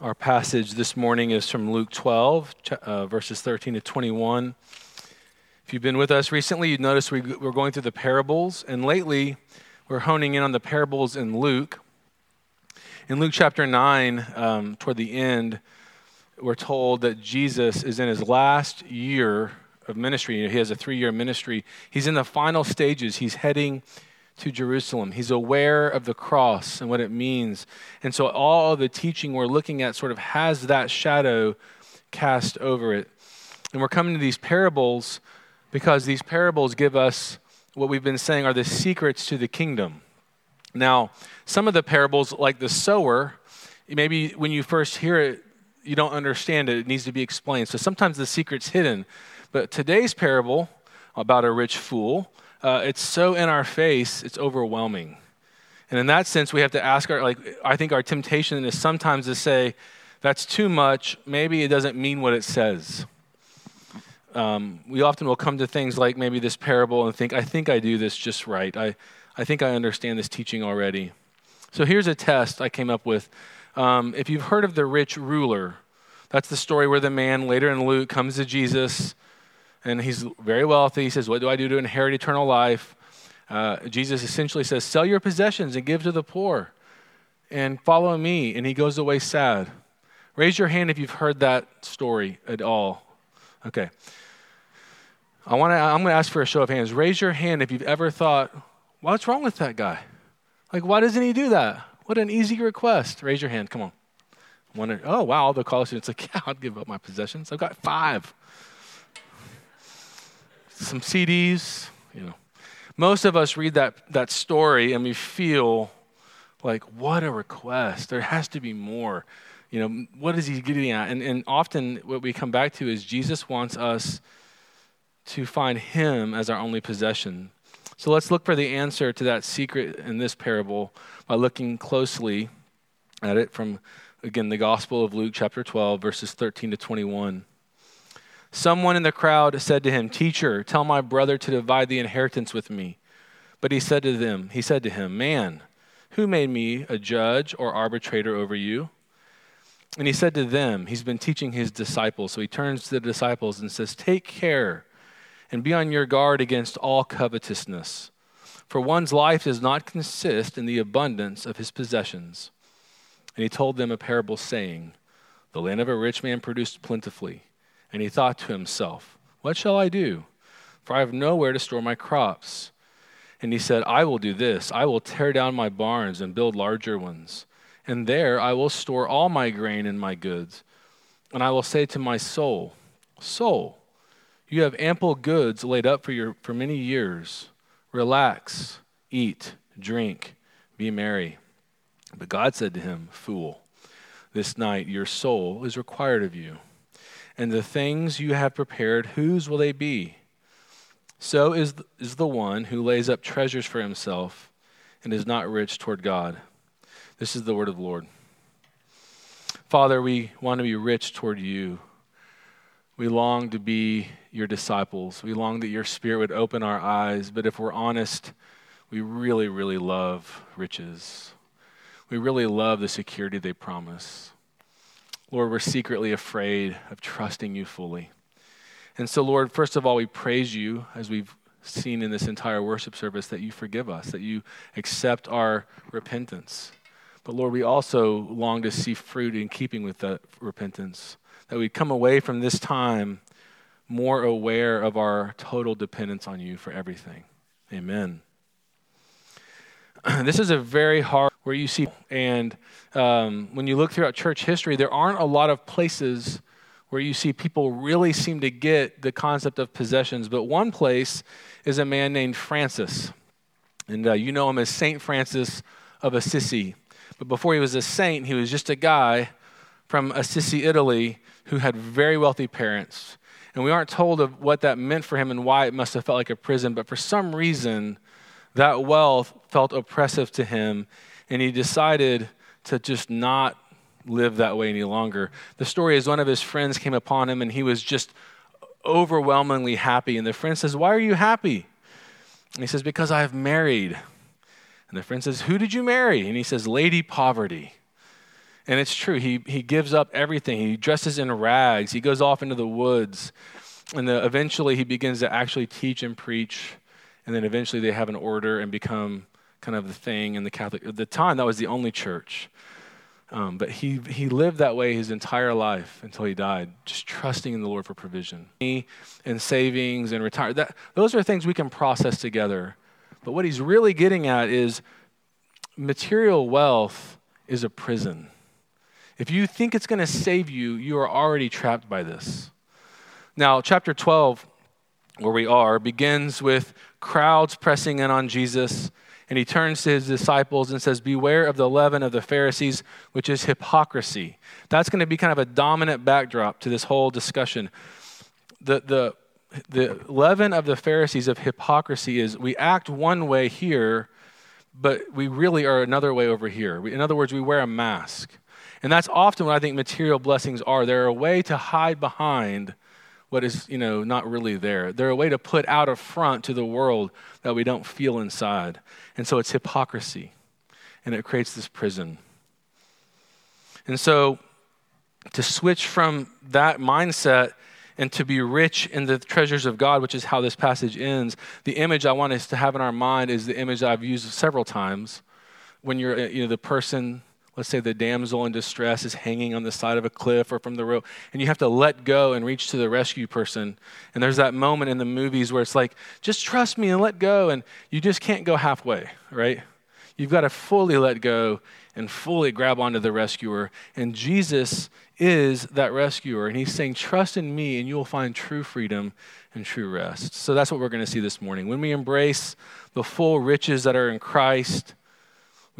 Our passage this morning is from Luke 12, uh, verses 13 to 21. If you've been with us recently, you'd notice we, we're going through the parables, and lately we're honing in on the parables in Luke. In Luke chapter 9, um, toward the end, we're told that Jesus is in his last year of ministry. He has a three year ministry. He's in the final stages. He's heading to Jerusalem. He's aware of the cross and what it means. And so all the teaching we're looking at sort of has that shadow cast over it. And we're coming to these parables because these parables give us what we've been saying are the secrets to the kingdom. Now, some of the parables, like the sower, maybe when you first hear it, you don't understand it. It needs to be explained. So sometimes the secret's hidden. But today's parable about a rich fool uh, it's so in our face, it's overwhelming. And in that sense, we have to ask our, like, I think our temptation is sometimes to say, that's too much. Maybe it doesn't mean what it says. Um, we often will come to things like maybe this parable and think, I think I do this just right. I, I think I understand this teaching already. So here's a test I came up with. Um, if you've heard of the rich ruler, that's the story where the man later in Luke comes to Jesus and he's very wealthy. He says, What do I do to inherit eternal life? Uh, Jesus essentially says, Sell your possessions and give to the poor and follow me. And he goes away sad. Raise your hand if you've heard that story at all. Okay. I want to, I'm going to ask for a show of hands. Raise your hand if you've ever thought, What's wrong with that guy? Like, why doesn't he do that? What an easy request. Raise your hand. Come on. One, oh, wow. The college students like, Yeah, I'd give up my possessions. I've got five some CDs, you know. Most of us read that, that story and we feel like, what a request. There has to be more. You know, what is he getting at? And, and often what we come back to is Jesus wants us to find him as our only possession. So let's look for the answer to that secret in this parable by looking closely at it from, again, the Gospel of Luke, chapter 12, verses 13 to 21. Someone in the crowd said to him, Teacher, tell my brother to divide the inheritance with me. But he said to them, He said to him, Man, who made me a judge or arbitrator over you? And he said to them, He's been teaching his disciples. So he turns to the disciples and says, Take care and be on your guard against all covetousness. For one's life does not consist in the abundance of his possessions. And he told them a parable, saying, The land of a rich man produced plentifully. And he thought to himself, What shall I do? For I have nowhere to store my crops. And he said, I will do this I will tear down my barns and build larger ones. And there I will store all my grain and my goods. And I will say to my soul, Soul, you have ample goods laid up for, your, for many years. Relax, eat, drink, be merry. But God said to him, Fool, this night your soul is required of you and the things you have prepared, whose will they be? So is, is the one who lays up treasures for himself and is not rich toward God. This is the word of the Lord. Father, we want to be rich toward you. We long to be your disciples. We long that your spirit would open our eyes. But if we're honest, we really, really love riches. We really love the security they promise. Lord, we're secretly afraid of trusting you fully. And so, Lord, first of all, we praise you as we've seen in this entire worship service that you forgive us, that you accept our repentance. But Lord, we also long to see fruit in keeping with that repentance, that we come away from this time more aware of our total dependence on you for everything. Amen. this is a very hard where you see and um, when you look throughout church history there aren't a lot of places where you see people really seem to get the concept of possessions but one place is a man named francis. And uh, you know him as saint francis of assisi. But before he was a saint he was just a guy from assisi italy who had very wealthy parents. And we aren't told of what that meant for him and why it must have felt like a prison but for some reason that wealth felt oppressive to him, and he decided to just not live that way any longer. The story is one of his friends came upon him, and he was just overwhelmingly happy. And the friend says, Why are you happy? And he says, Because I have married. And the friend says, Who did you marry? And he says, Lady Poverty. And it's true. He, he gives up everything. He dresses in rags. He goes off into the woods. And the, eventually he begins to actually teach and preach. And then eventually they have an order and become kind of the thing in the Catholic. At the time, that was the only church. Um, but he, he lived that way his entire life until he died, just trusting in the Lord for provision. And savings and retire. That, those are things we can process together. But what he's really getting at is material wealth is a prison. If you think it's going to save you, you are already trapped by this. Now, chapter 12, where we are, begins with crowds pressing in on Jesus and he turns to his disciples and says, Beware of the leaven of the Pharisees, which is hypocrisy. That's going to be kind of a dominant backdrop to this whole discussion. The, the, the leaven of the Pharisees of hypocrisy is we act one way here, but we really are another way over here. In other words, we wear a mask. And that's often what I think material blessings are. They're a way to hide behind what is, you know, not really there. They're a way to put out a front to the world that we don't feel inside. And so it's hypocrisy. And it creates this prison. And so to switch from that mindset and to be rich in the treasures of God, which is how this passage ends, the image I want us to have in our mind is the image I've used several times. When you're, you know, the person let's say the damsel in distress is hanging on the side of a cliff or from the rope, and you have to let go and reach to the rescue person. And there's that moment in the movies where it's like, just trust me and let go, and you just can't go halfway, right? You've got to fully let go and fully grab onto the rescuer. And Jesus is that rescuer. And he's saying, Trust in me, and you will find true freedom and true rest. So that's what we're going to see this morning. When we embrace the full riches that are in Christ,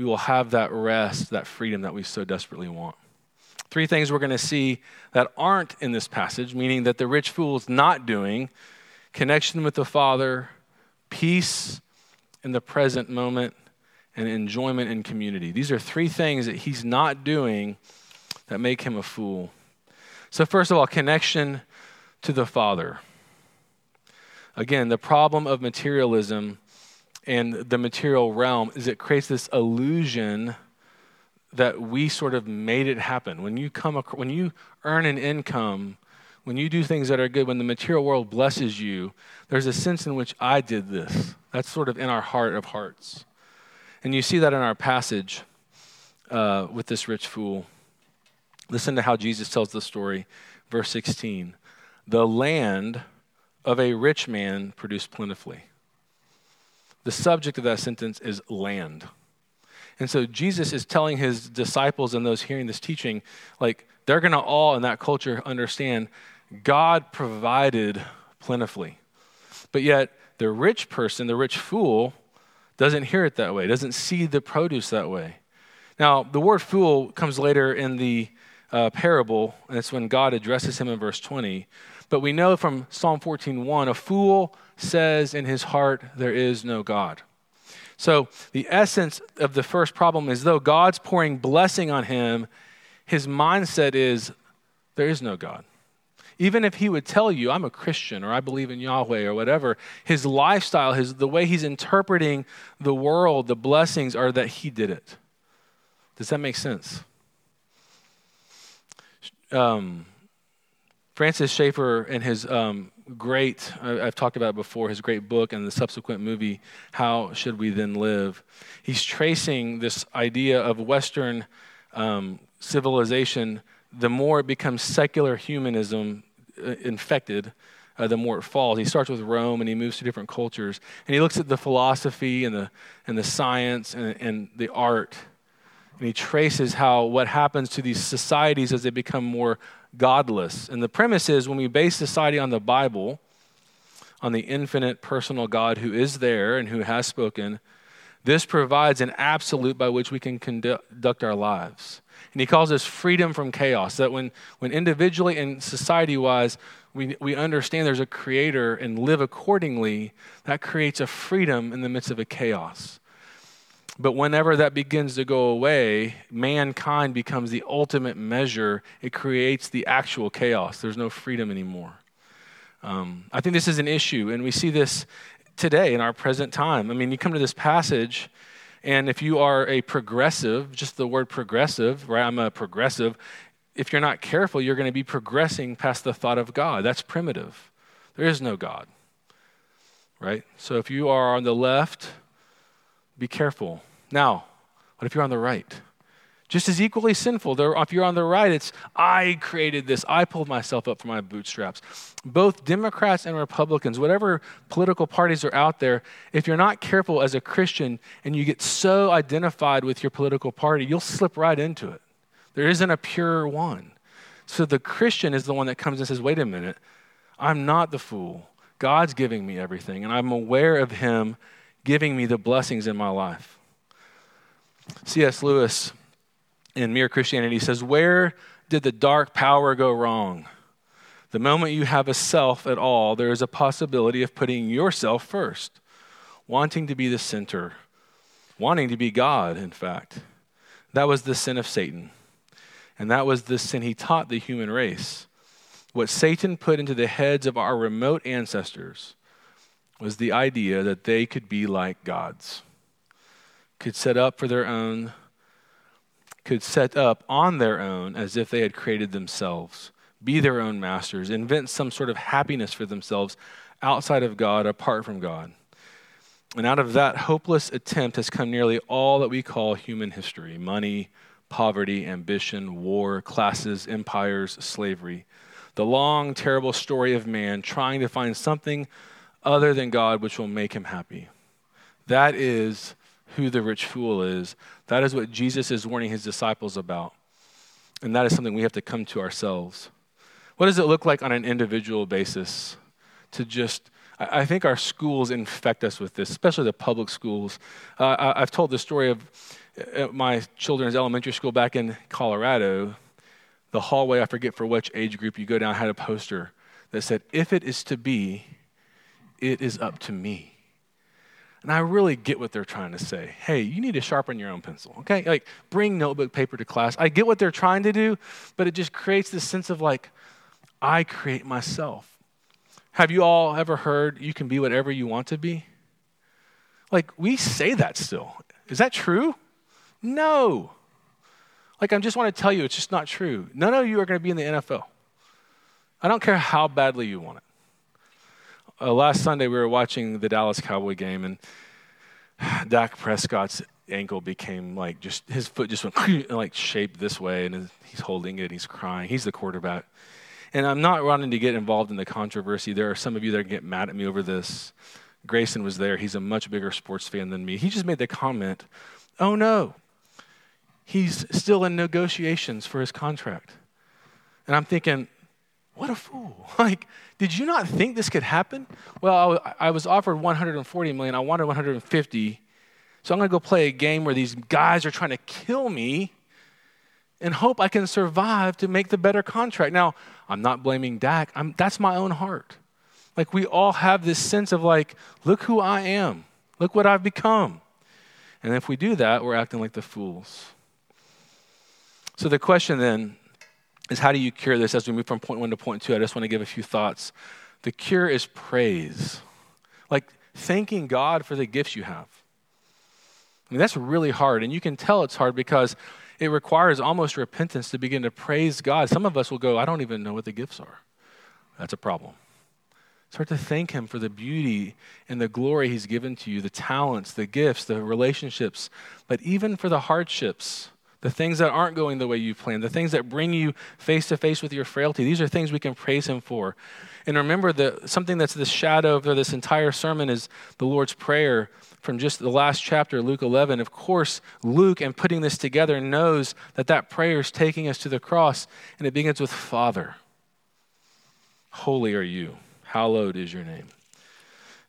we will have that rest, that freedom that we so desperately want. Three things we're going to see that aren't in this passage, meaning that the rich fool is not doing connection with the Father, peace in the present moment, and enjoyment in community. These are three things that he's not doing that make him a fool. So, first of all, connection to the Father. Again, the problem of materialism and the material realm is it creates this illusion that we sort of made it happen. When you come when you earn an income, when you do things that are good, when the material world blesses you, there's a sense in which I did this. That's sort of in our heart of hearts. And you see that in our passage uh, with this rich fool. Listen to how Jesus tells the story. Verse 16 The land of a rich man produced plentifully the subject of that sentence is land. And so Jesus is telling his disciples and those hearing this teaching, like, they're going to all in that culture understand God provided plentifully. But yet, the rich person, the rich fool, doesn't hear it that way, doesn't see the produce that way. Now, the word fool comes later in the uh, parable, and it's when God addresses him in verse 20. But we know from Psalm 14:1, a fool says in his heart, There is no God. So, the essence of the first problem is though God's pouring blessing on him, his mindset is, There is no God. Even if he would tell you, I'm a Christian or I believe in Yahweh or whatever, his lifestyle, his, the way he's interpreting the world, the blessings are that he did it. Does that make sense? Um, Francis Schaeffer, in his um, great, I've talked about before, his great book and the subsequent movie, How Should We Then Live? He's tracing this idea of Western um, civilization. The more it becomes secular humanism uh, infected, uh, the more it falls. He starts with Rome and he moves to different cultures. And he looks at the philosophy and the, and the science and, and the art. And he traces how what happens to these societies as they become more godless. And the premise is when we base society on the Bible, on the infinite personal God who is there and who has spoken, this provides an absolute by which we can conduct our lives. And he calls this freedom from chaos. That when, when individually and society wise, we, we understand there's a creator and live accordingly, that creates a freedom in the midst of a chaos. But whenever that begins to go away, mankind becomes the ultimate measure. It creates the actual chaos. There's no freedom anymore. Um, I think this is an issue, and we see this today in our present time. I mean, you come to this passage, And if you are a progressive, just the word progressive, right? I'm a progressive. If you're not careful, you're going to be progressing past the thought of God. That's primitive. There is no God, right? So if you are on the left, be careful. Now, what if you're on the right? just as equally sinful. If you're on the right, it's I created this, I pulled myself up from my bootstraps. Both Democrats and Republicans, whatever political parties are out there, if you're not careful as a Christian and you get so identified with your political party, you'll slip right into it. There isn't a pure one. So the Christian is the one that comes and says, wait a minute, I'm not the fool. God's giving me everything, and I'm aware of Him giving me the blessings in my life. C.S. Lewis in Mere Christianity says, Where did the dark power go wrong? The moment you have a self at all, there is a possibility of putting yourself first, wanting to be the center, wanting to be God, in fact. That was the sin of Satan. And that was the sin he taught the human race. What Satan put into the heads of our remote ancestors was the idea that they could be like gods, could set up for their own could set up on their own as if they had created themselves, be their own masters, invent some sort of happiness for themselves outside of God, apart from God. And out of that hopeless attempt has come nearly all that we call human history money, poverty, ambition, war, classes, empires, slavery. The long, terrible story of man trying to find something other than God which will make him happy. That is who the rich fool is. That is what Jesus is warning his disciples about. And that is something we have to come to ourselves. What does it look like on an individual basis to just I think our schools infect us with this, especially the public schools. Uh, I've told the story of uh, my children's elementary school back in Colorado. The hallway, I forget for which age group you go down, had a poster that said, If it is to be, it is up to me. And I really get what they're trying to say. Hey, you need to sharpen your own pencil, okay? Like, bring notebook paper to class. I get what they're trying to do, but it just creates this sense of like, I create myself. Have you all ever heard you can be whatever you want to be? Like, we say that still. Is that true? No. Like, I just want to tell you, it's just not true. None of you are going to be in the NFL. I don't care how badly you want it uh, last Sunday we were watching the Dallas Cowboy game, and Dak Prescott's ankle became like just his foot just went like shaped this way, and he's holding it, he's crying. He's the quarterback, and I'm not wanting to get involved in the controversy. There are some of you that get mad at me over this. Grayson was there. He's a much bigger sports fan than me. He just made the comment, "Oh no, he's still in negotiations for his contract," and I'm thinking, "What a fool!" Like did you not think this could happen? Well, I was offered 140 million. I wanted 150. So I'm going to go play a game where these guys are trying to kill me and hope I can survive to make the better contract. Now, I'm not blaming Dak. I'm, that's my own heart. Like we all have this sense of like, look who I am. Look what I've become. And if we do that, we're acting like the fools. So the question then is how do you cure this as we move from point one to point two? I just want to give a few thoughts. The cure is praise, like thanking God for the gifts you have. I mean, that's really hard, and you can tell it's hard because it requires almost repentance to begin to praise God. Some of us will go, I don't even know what the gifts are. That's a problem. Start to thank Him for the beauty and the glory He's given to you, the talents, the gifts, the relationships, but even for the hardships the things that aren't going the way you planned, the things that bring you face to face with your frailty. These are things we can praise Him for. And remember that something that's the shadow of this entire sermon is the Lord's Prayer from just the last chapter, Luke 11. Of course, Luke, in putting this together, knows that that prayer is taking us to the cross, and it begins with Father. Holy are you, hallowed is your name.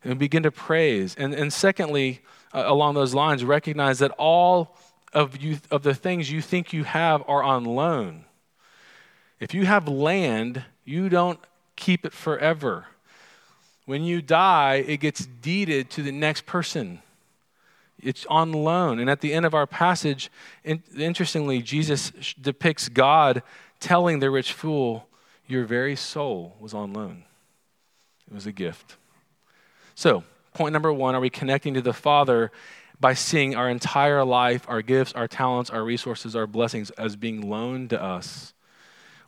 And begin to praise. And, and secondly, uh, along those lines, recognize that all of, you, of the things you think you have are on loan. If you have land, you don't keep it forever. When you die, it gets deeded to the next person. It's on loan. And at the end of our passage, interestingly, Jesus depicts God telling the rich fool, Your very soul was on loan. It was a gift. So, point number one are we connecting to the Father by seeing our entire life, our gifts, our talents, our resources, our blessings as being loaned to us?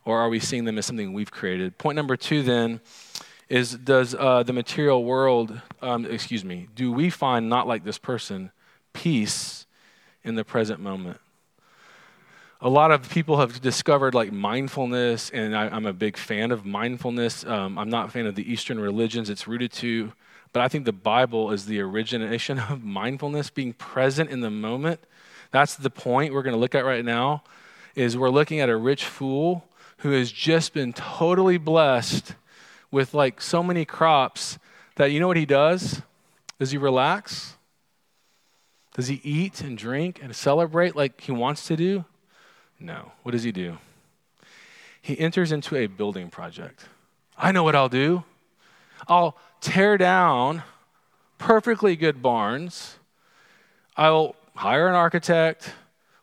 Or are we seeing them as something we've created? Point number two, then, is does uh, the material world, um, excuse me, do we find not like this person peace in the present moment? A lot of people have discovered like mindfulness, and I, am a big fan of mindfulness. Um, I'm not a fan of the Eastern religions it's rooted to, but I think the Bible is the origination of mindfulness, being present in the moment. That's the point we're going to look at right now. Is we're looking at a rich fool who has just been totally blessed with like so many crops that you know what he does? Does he relax? Does he eat and drink and celebrate like he wants to do? No. What does he do? He enters into a building project. I know what I'll do. I'll tear down perfectly good barns. I'll hire an architect,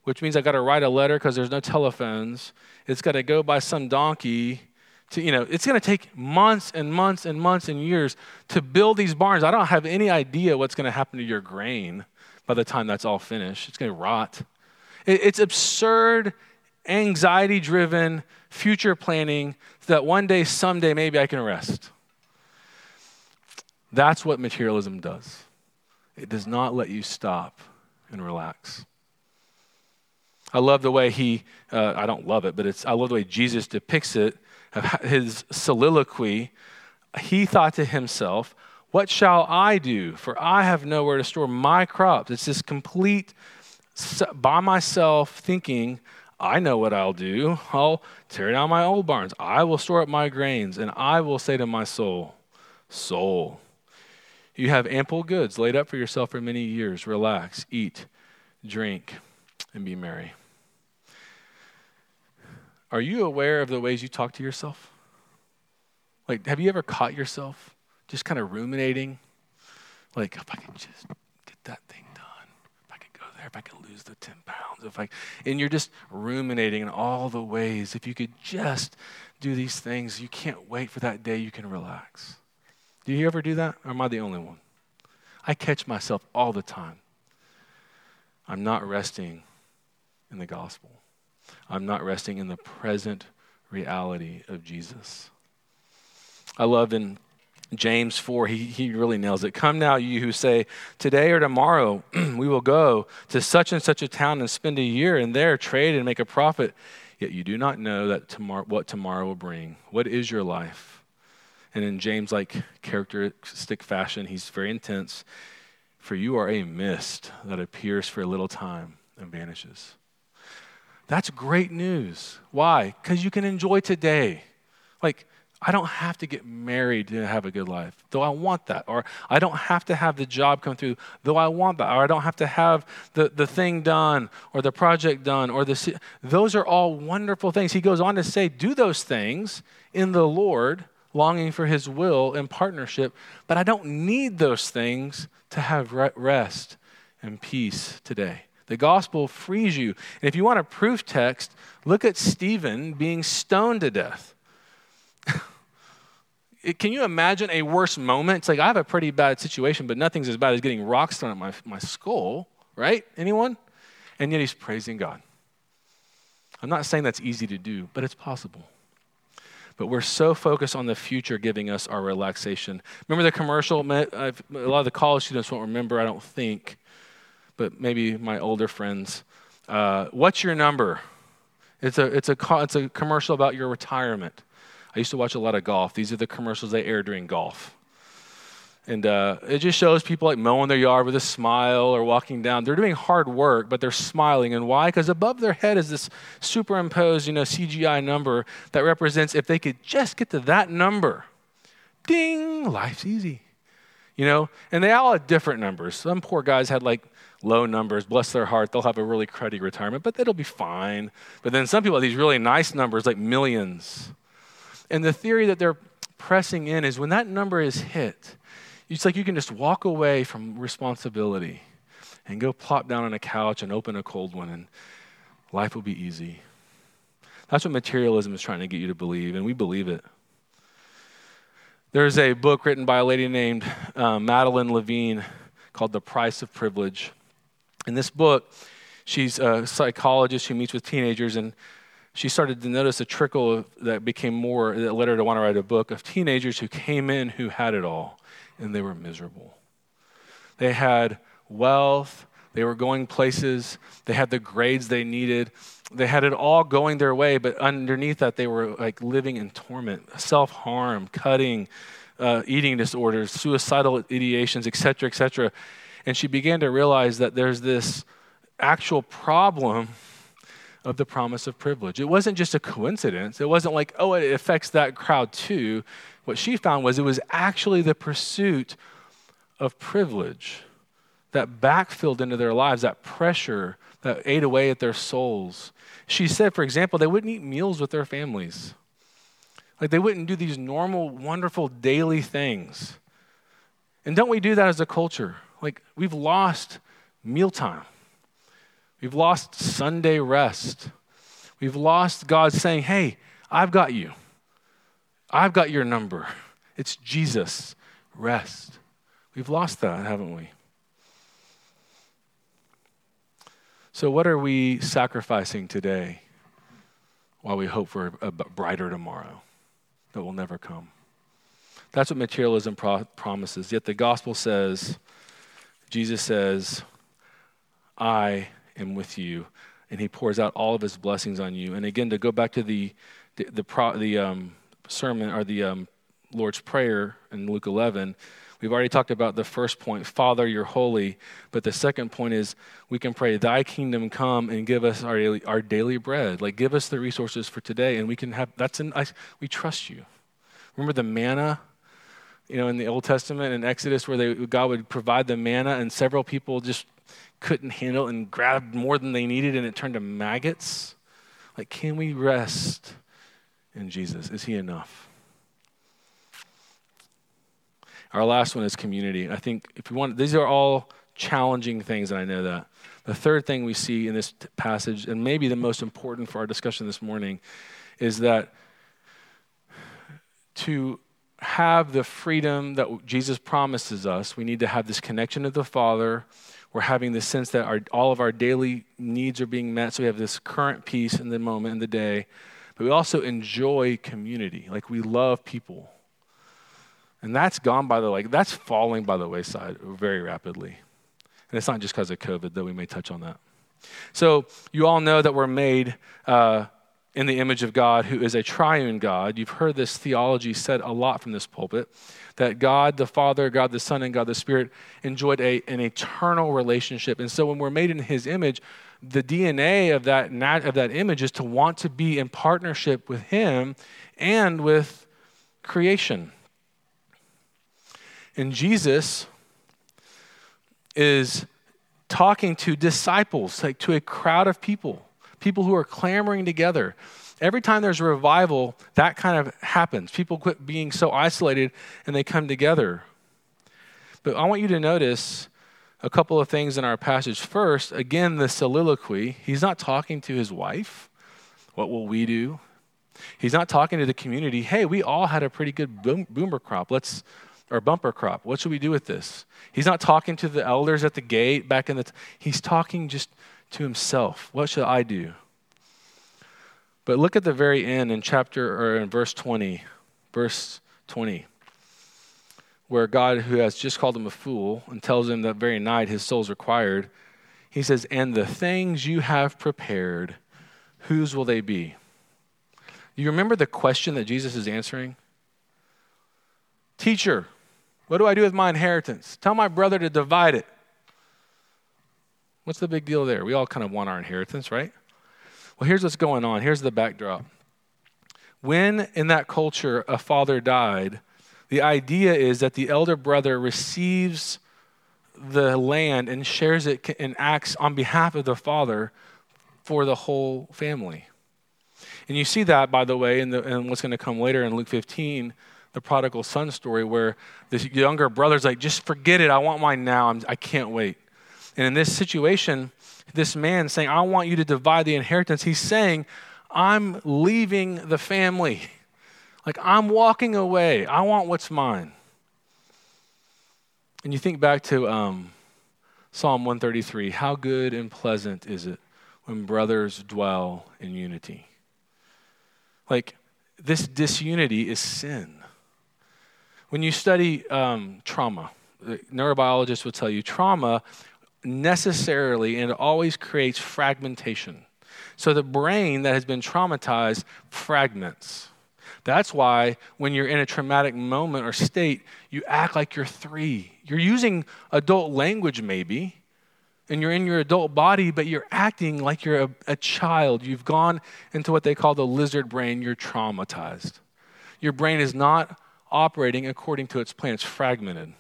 which means I got to write a letter because there's no telephones. It's got to go by some donkey to, you know, it's going to take months and months and months and years to build these barns. I don't have any idea what's going to happen to your grain by the time that's all finished. It's going to rot. It's absurd, anxiety driven future planning that one day, someday, maybe I can rest. That's what materialism does. It does not let you stop and relax. I love the way he, uh, I don't love it, but it's, I love the way Jesus depicts it his soliloquy, he thought to himself, What shall I do? For I have nowhere to store my crops. It's this complete by myself thinking, I know what I'll do. I'll tear down my old barns. I will store up my grains, and I will say to my soul, Soul, you have ample goods laid up for yourself for many years. Relax, eat, drink, and be merry. Are you aware of the ways you talk to yourself? Like, have you ever caught yourself just kind of ruminating? Like, if I could just get that thing done, if I could go there, if I could lose the 10 pounds, if I, and you're just ruminating in all the ways. If you could just do these things, you can't wait for that day you can relax. Do you ever do that? Or am I the only one? I catch myself all the time. I'm not resting in the gospel. I'm not resting in the present reality of Jesus. I love in James 4, he, he really nails it. Come now, you who say, Today or tomorrow we will go to such and such a town and spend a year and there trade and make a profit. Yet you do not know that tomorrow, what tomorrow will bring. What is your life? And in James like characteristic fashion, he's very intense. For you are a mist that appears for a little time and vanishes. That's great news. Why? Because you can enjoy today. Like, I don't have to get married to have a good life, though I want that. Or I don't have to have the job come through, though I want that. Or I don't have to have the, the thing done or the project done or the. Those are all wonderful things. He goes on to say, do those things in the Lord, longing for his will in partnership. But I don't need those things to have rest and peace today. The gospel frees you. And if you want a proof text, look at Stephen being stoned to death. Can you imagine a worse moment? It's like I have a pretty bad situation, but nothing's as bad as getting rocks thrown at my, my skull, right? Anyone? And yet he's praising God. I'm not saying that's easy to do, but it's possible. But we're so focused on the future giving us our relaxation. Remember the commercial? A lot of the college students won't remember, I don't think but maybe my older friends. Uh, what's your number? It's a, it's, a, it's a commercial about your retirement. I used to watch a lot of golf. These are the commercials they air during golf. And uh, it just shows people like mowing their yard with a smile or walking down. They're doing hard work, but they're smiling. And why? Because above their head is this superimposed, you know, CGI number that represents if they could just get to that number, ding, life's easy. You know, and they all had different numbers. Some poor guys had like low numbers, bless their heart, they'll have a really cruddy retirement, but it'll be fine. But then some people have these really nice numbers, like millions. And the theory that they're pressing in is when that number is hit, it's like you can just walk away from responsibility and go plop down on a couch and open a cold one, and life will be easy. That's what materialism is trying to get you to believe, and we believe it. There's a book written by a lady named uh, Madeline Levine called The Price of Privilege. In this book, she's a psychologist who meets with teenagers, and she started to notice a trickle of, that became more, that led her to want to write a book of teenagers who came in who had it all, and they were miserable. They had wealth, they were going places, they had the grades they needed, they had it all going their way, but underneath that, they were like living in torment, self harm, cutting, uh, eating disorders, suicidal ideations, etc., etc. And she began to realize that there's this actual problem of the promise of privilege. It wasn't just a coincidence. It wasn't like, oh, it affects that crowd too. What she found was it was actually the pursuit of privilege that backfilled into their lives, that pressure that ate away at their souls. She said, for example, they wouldn't eat meals with their families. Like they wouldn't do these normal, wonderful daily things. And don't we do that as a culture? Like we've lost mealtime. We've lost Sunday rest. We've lost God saying, Hey, I've got you. I've got your number. It's Jesus. Rest. We've lost that, haven't we? So, what are we sacrificing today while we hope for a brighter tomorrow that will never come? That's what materialism pro- promises. Yet the gospel says, Jesus says, I am with you. And he pours out all of his blessings on you. And again, to go back to the, the, the, pro, the um, sermon or the um, Lord's Prayer in Luke 11, we've already talked about the first point Father, you're holy. But the second point is we can pray, Thy kingdom come and give us our daily, our daily bread. Like, give us the resources for today. And we can have, that's in, I, we trust you. Remember the manna you know, in the Old Testament in Exodus where they, God would provide the manna and several people just couldn't handle and grabbed more than they needed and it turned to maggots? Like, can we rest in Jesus? Is he enough? Our last one is community. I think if you want, these are all challenging things, and I know that. The third thing we see in this passage, and maybe the most important for our discussion this morning, is that to have the freedom that Jesus promises us, we need to have this connection to the Father. We're having the sense that our, all of our daily needs are being met, so we have this current peace in the moment, in the day. But we also enjoy community. Like we love people. And that's gone by the like that's falling by the wayside very rapidly. And it's not just because of COVID, though we may touch on that. So you all know that we're made uh, in the image of God, who is a triune God. You've heard this theology said a lot from this pulpit that God the Father, God the Son, and God the Spirit enjoyed a, an eternal relationship. And so when we're made in His image, the DNA of that, of that image is to want to be in partnership with Him and with creation. And Jesus is talking to disciples, like to a crowd of people people who are clamoring together. Every time there's a revival, that kind of happens. People quit being so isolated and they come together. But I want you to notice a couple of things in our passage. First, again, the soliloquy. He's not talking to his wife. What will we do? He's not talking to the community. Hey, we all had a pretty good boom, boomer crop. Let's or bumper crop. What should we do with this? He's not talking to the elders at the gate back in the. T- he's talking just to himself. What should I do? But look at the very end in chapter or in verse 20, verse 20, where God, who has just called him a fool and tells him that very night his soul's required, he says, And the things you have prepared, whose will they be? You remember the question that Jesus is answering? Teacher, what do I do with my inheritance? Tell my brother to divide it. What's the big deal there? We all kind of want our inheritance, right? Well, here's what's going on. Here's the backdrop. When in that culture a father died, the idea is that the elder brother receives the land and shares it and acts on behalf of the father for the whole family. And you see that, by the way, in, the, in what's going to come later in Luke 15, the prodigal son story, where this younger brother's like, just forget it. I want mine now. I'm, I can't wait. And in this situation, this man saying, I want you to divide the inheritance, he's saying, I'm leaving the family. Like, I'm walking away. I want what's mine. And you think back to um, Psalm 133 How good and pleasant is it when brothers dwell in unity? Like, this disunity is sin. When you study um, trauma, neurobiologists will tell you trauma necessarily and it always creates fragmentation. So the brain that has been traumatized fragments. That's why when you're in a traumatic moment or state, you act like you're three. You're using adult language, maybe, and you're in your adult body, but you're acting like you're a, a child. You've gone into what they call the lizard brain. You're traumatized. Your brain is not operating according to its plan, it's fragmented.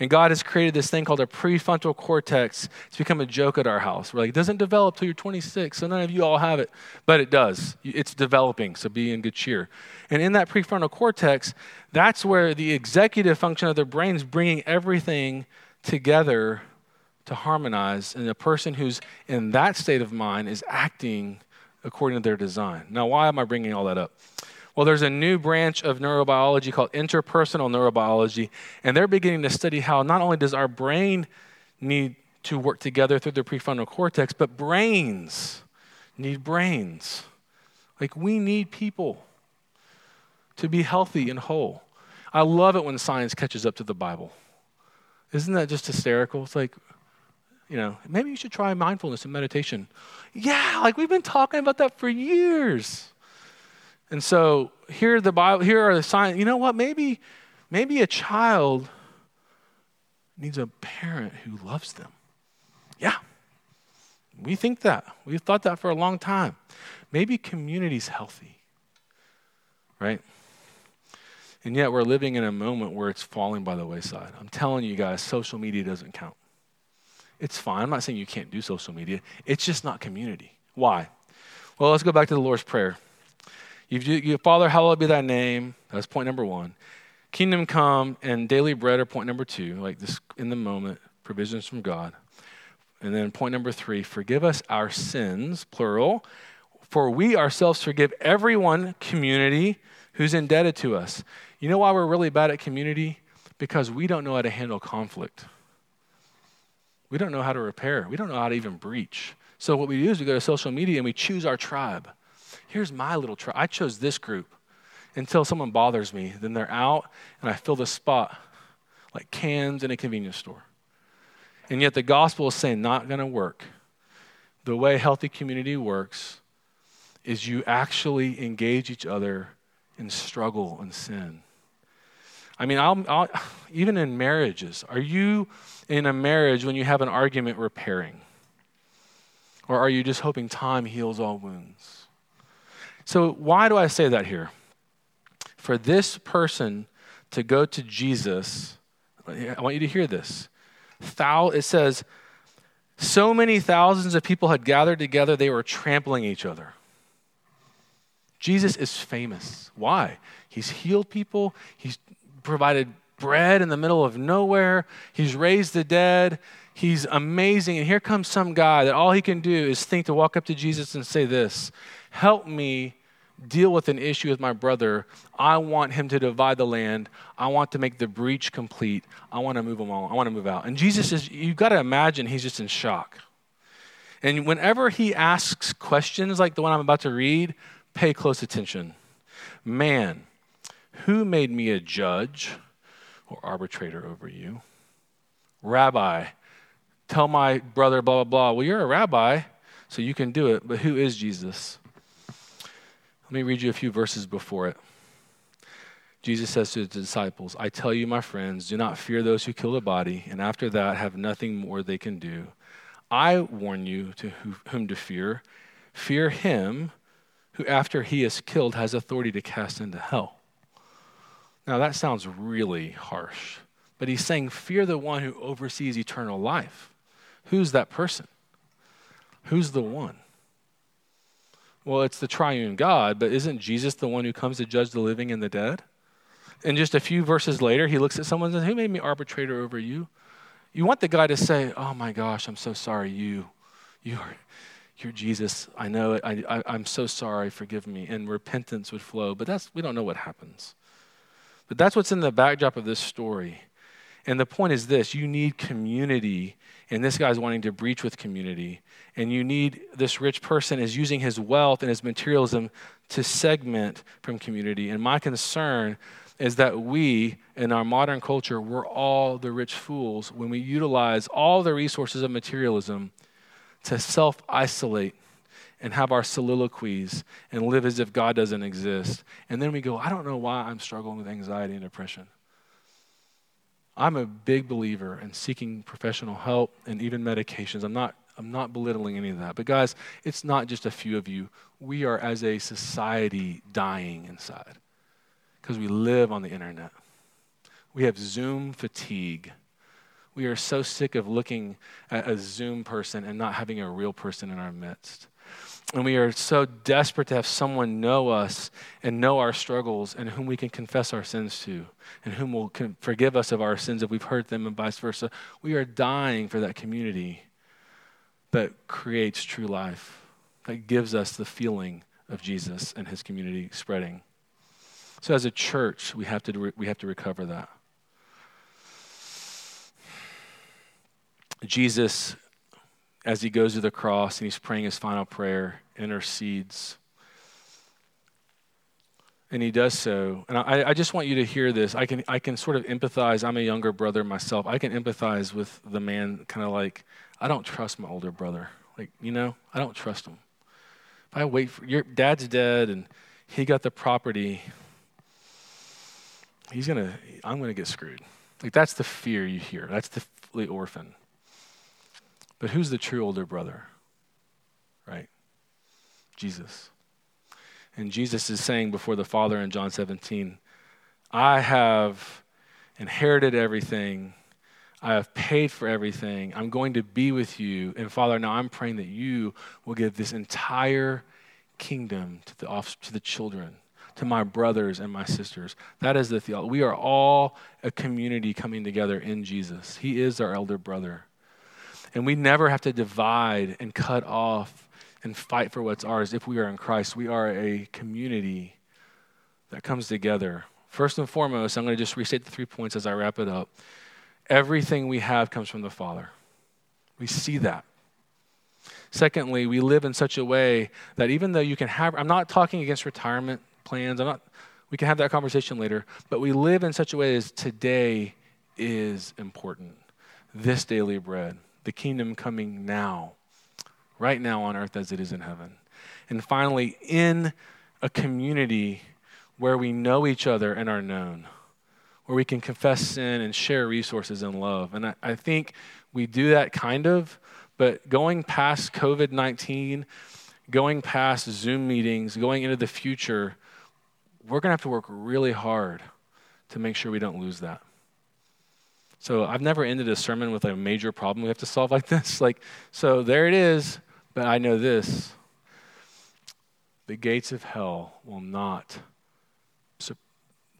And God has created this thing called a prefrontal cortex. It's become a joke at our house. We're like, it doesn't develop till you're 26, so none of you all have it. But it does. It's developing, so be in good cheer. And in that prefrontal cortex, that's where the executive function of the brain is bringing everything together to harmonize. And the person who's in that state of mind is acting according to their design. Now, why am I bringing all that up? Well, there's a new branch of neurobiology called interpersonal neurobiology, and they're beginning to study how not only does our brain need to work together through the prefrontal cortex, but brains need brains. Like we need people to be healthy and whole. I love it when science catches up to the Bible. Isn't that just hysterical? It's like, you know, maybe you should try mindfulness and meditation. Yeah, like we've been talking about that for years. And so here the Bible, here are the signs. You know what? Maybe, maybe a child needs a parent who loves them. Yeah, we think that. We've thought that for a long time. Maybe community's healthy, right? And yet we're living in a moment where it's falling by the wayside. I'm telling you guys, social media doesn't count. It's fine. I'm not saying you can't do social media. It's just not community. Why? Well, let's go back to the Lord's Prayer. You've, you, Father, hallowed be thy name. That's point number one. Kingdom come and daily bread are point number two, like this in the moment, provisions from God. And then point number three, forgive us our sins, plural, for we ourselves forgive everyone, community, who's indebted to us. You know why we're really bad at community? Because we don't know how to handle conflict. We don't know how to repair. We don't know how to even breach. So what we do is we go to social media and we choose our tribe here's my little tribe. I chose this group until someone bothers me. Then they're out, and I fill the spot like cans in a convenience store. And yet the gospel is saying not going to work. The way healthy community works is you actually engage each other in struggle and sin. I mean, I'll, I'll, even in marriages, are you in a marriage when you have an argument repairing? Or are you just hoping time heals all wounds? So, why do I say that here? For this person to go to Jesus, I want you to hear this. Thou, it says, so many thousands of people had gathered together, they were trampling each other. Jesus is famous. Why? He's healed people, he's provided bread in the middle of nowhere, he's raised the dead, he's amazing. And here comes some guy that all he can do is think to walk up to Jesus and say this Help me deal with an issue with my brother. I want him to divide the land. I want to make the breach complete. I want to move him on. I want to move out. And Jesus is, you've got to imagine he's just in shock. And whenever he asks questions like the one I'm about to read, pay close attention. Man, who made me a judge or arbitrator over you? Rabbi, tell my brother, blah, blah, blah. Well, you're a rabbi, so you can do it, but who is Jesus? Let me read you a few verses before it. Jesus says to his disciples, I tell you, my friends, do not fear those who kill the body, and after that have nothing more they can do. I warn you to whom to fear. Fear him who, after he is killed, has authority to cast into hell. Now, that sounds really harsh, but he's saying, Fear the one who oversees eternal life. Who's that person? Who's the one? Well, it's the triune God, but isn't Jesus the one who comes to judge the living and the dead? And just a few verses later, he looks at someone and says, Who made me arbitrator over you? You want the guy to say, Oh my gosh, I'm so sorry, you. You're, you're Jesus. I know it. I, I, I'm so sorry. Forgive me. And repentance would flow. But that's, we don't know what happens. But that's what's in the backdrop of this story. And the point is this you need community, and this guy's wanting to breach with community. And you need this rich person is using his wealth and his materialism to segment from community. And my concern is that we, in our modern culture, we're all the rich fools when we utilize all the resources of materialism to self isolate and have our soliloquies and live as if God doesn't exist. And then we go, I don't know why I'm struggling with anxiety and depression. I'm a big believer in seeking professional help and even medications. I'm not, I'm not belittling any of that. But guys, it's not just a few of you. We are, as a society, dying inside because we live on the internet. We have Zoom fatigue. We are so sick of looking at a Zoom person and not having a real person in our midst. And we are so desperate to have someone know us and know our struggles and whom we can confess our sins to and whom will forgive us of our sins if we've hurt them and vice versa. We are dying for that community that creates true life, that gives us the feeling of Jesus and his community spreading. So as a church, we have to, we have to recover that. Jesus as he goes to the cross and he's praying his final prayer, intercedes. And he does so. And I, I, just want you to hear this. I can, I can sort of empathize. I'm a younger brother myself. I can empathize with the man, kind of like, I don't trust my older brother. Like, you know, I don't trust him. If I wait for your dad's dead and he got the property, he's going to, I'm going to get screwed. Like, that's the fear you hear. That's the, the orphan. But who's the true older brother? Right? Jesus. And Jesus is saying before the Father in John 17, I have inherited everything. I have paid for everything. I'm going to be with you. And Father, now I'm praying that you will give this entire kingdom to the, off, to the children, to my brothers and my sisters. That is the theology. We are all a community coming together in Jesus. He is our elder brother. And we never have to divide and cut off and fight for what's ours if we are in Christ. We are a community that comes together. First and foremost, I'm going to just restate the three points as I wrap it up. Everything we have comes from the Father. We see that. Secondly, we live in such a way that even though you can have, I'm not talking against retirement plans, I'm not, we can have that conversation later, but we live in such a way as today is important. This daily bread the kingdom coming now, right now on earth as it is in heaven. And finally, in a community where we know each other and are known, where we can confess sin and share resources and love. And I, I think we do that kind of, but going past COVID 19, going past Zoom meetings, going into the future, we're going to have to work really hard to make sure we don't lose that. So I've never ended a sermon with a major problem we have to solve like this. Like, so there it is, but I know this. The gates of hell will not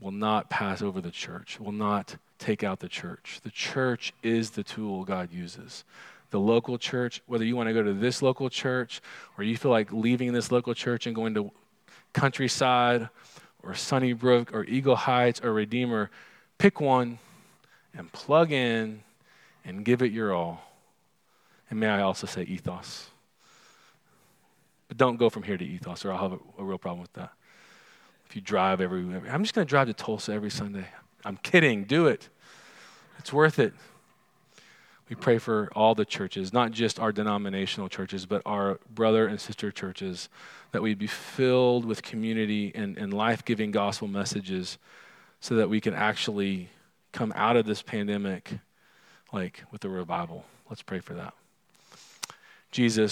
will not pass over the church, will not take out the church. The church is the tool God uses. The local church, whether you want to go to this local church or you feel like leaving this local church and going to Countryside or Sunnybrook or Eagle Heights or Redeemer, pick one and plug in and give it your all. And may I also say ethos. But don't go from here to ethos, or I'll have a, a real problem with that. If you drive every, every I'm just going to drive to Tulsa every Sunday. I'm kidding. Do it. It's worth it. We pray for all the churches, not just our denominational churches, but our brother and sister churches, that we'd be filled with community and, and life giving gospel messages so that we can actually come out of this pandemic like with a revival. Let's pray for that. Jesus,